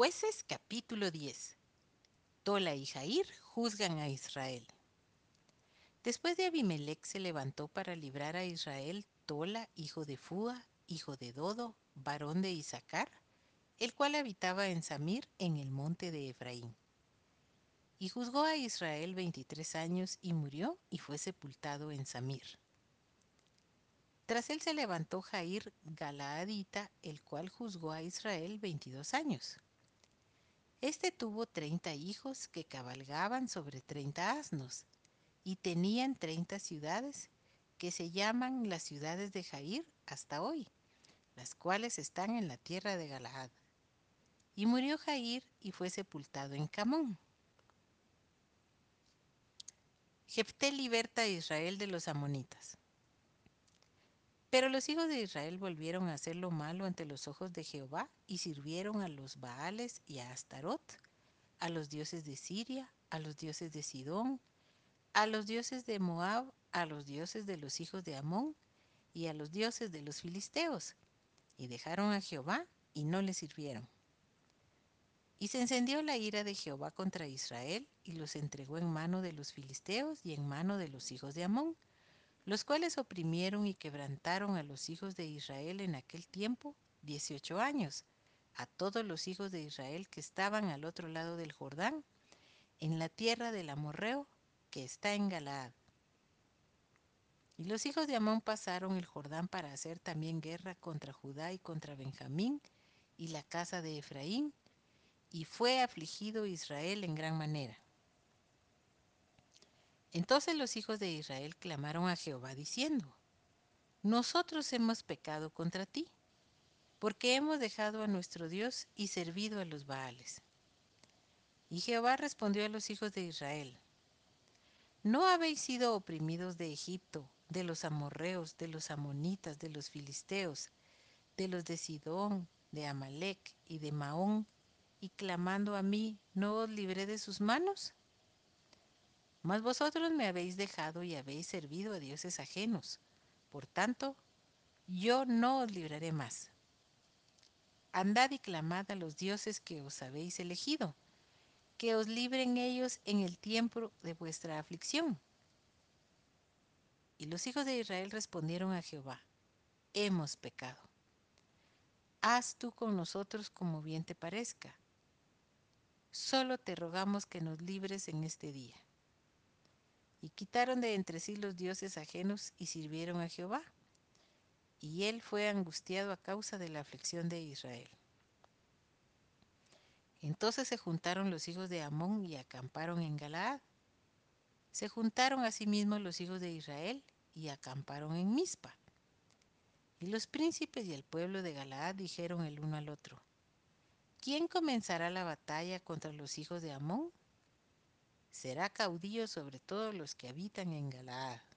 Jueces capítulo 10. Tola y Jair juzgan a Israel. Después de Abimelech se levantó para librar a Israel Tola, hijo de Fua, hijo de Dodo, varón de Isaacar, el cual habitaba en Samir, en el monte de Efraín. Y juzgó a Israel veintitrés años y murió y fue sepultado en Samir. Tras él se levantó Jair Galaadita, el cual juzgó a Israel veintidós años. Este tuvo treinta hijos que cabalgaban sobre treinta asnos y tenían treinta ciudades que se llaman las ciudades de Jair hasta hoy, las cuales están en la tierra de Galaad. Y murió Jair y fue sepultado en Camón. Jefté liberta a Israel de los amonitas. Pero los hijos de Israel volvieron a hacer lo malo ante los ojos de Jehová y sirvieron a los Baales y a Astarot, a los dioses de Siria, a los dioses de Sidón, a los dioses de Moab, a los dioses de los hijos de Amón y a los dioses de los filisteos, y dejaron a Jehová y no le sirvieron. Y se encendió la ira de Jehová contra Israel y los entregó en mano de los filisteos y en mano de los hijos de Amón, los cuales oprimieron y quebrantaron a los hijos de Israel en aquel tiempo dieciocho años, a todos los hijos de Israel que estaban al otro lado del Jordán, en la tierra del Amorreo que está en Galaad. Y los hijos de Amón pasaron el Jordán para hacer también guerra contra Judá y contra Benjamín y la casa de Efraín, y fue afligido Israel en gran manera. Entonces los hijos de Israel clamaron a Jehová diciendo, Nosotros hemos pecado contra ti, porque hemos dejado a nuestro Dios y servido a los Baales. Y Jehová respondió a los hijos de Israel, ¿No habéis sido oprimidos de Egipto, de los amorreos, de los amonitas, de los filisteos, de los de Sidón, de Amalec y de Maón, y clamando a mí, ¿no os libré de sus manos? Mas vosotros me habéis dejado y habéis servido a dioses ajenos. Por tanto, yo no os libraré más. Andad y clamad a los dioses que os habéis elegido, que os libren ellos en el tiempo de vuestra aflicción. Y los hijos de Israel respondieron a Jehová, hemos pecado. Haz tú con nosotros como bien te parezca. Solo te rogamos que nos libres en este día y quitaron de entre sí los dioses ajenos y sirvieron a Jehová. Y él fue angustiado a causa de la aflicción de Israel. Entonces se juntaron los hijos de Amón y acamparon en Galaad. Se juntaron asimismo los hijos de Israel y acamparon en Mizpa. Y los príncipes y el pueblo de Galaad dijeron el uno al otro, ¿quién comenzará la batalla contra los hijos de Amón? Será caudillo sobre todos los que habitan en Galaad.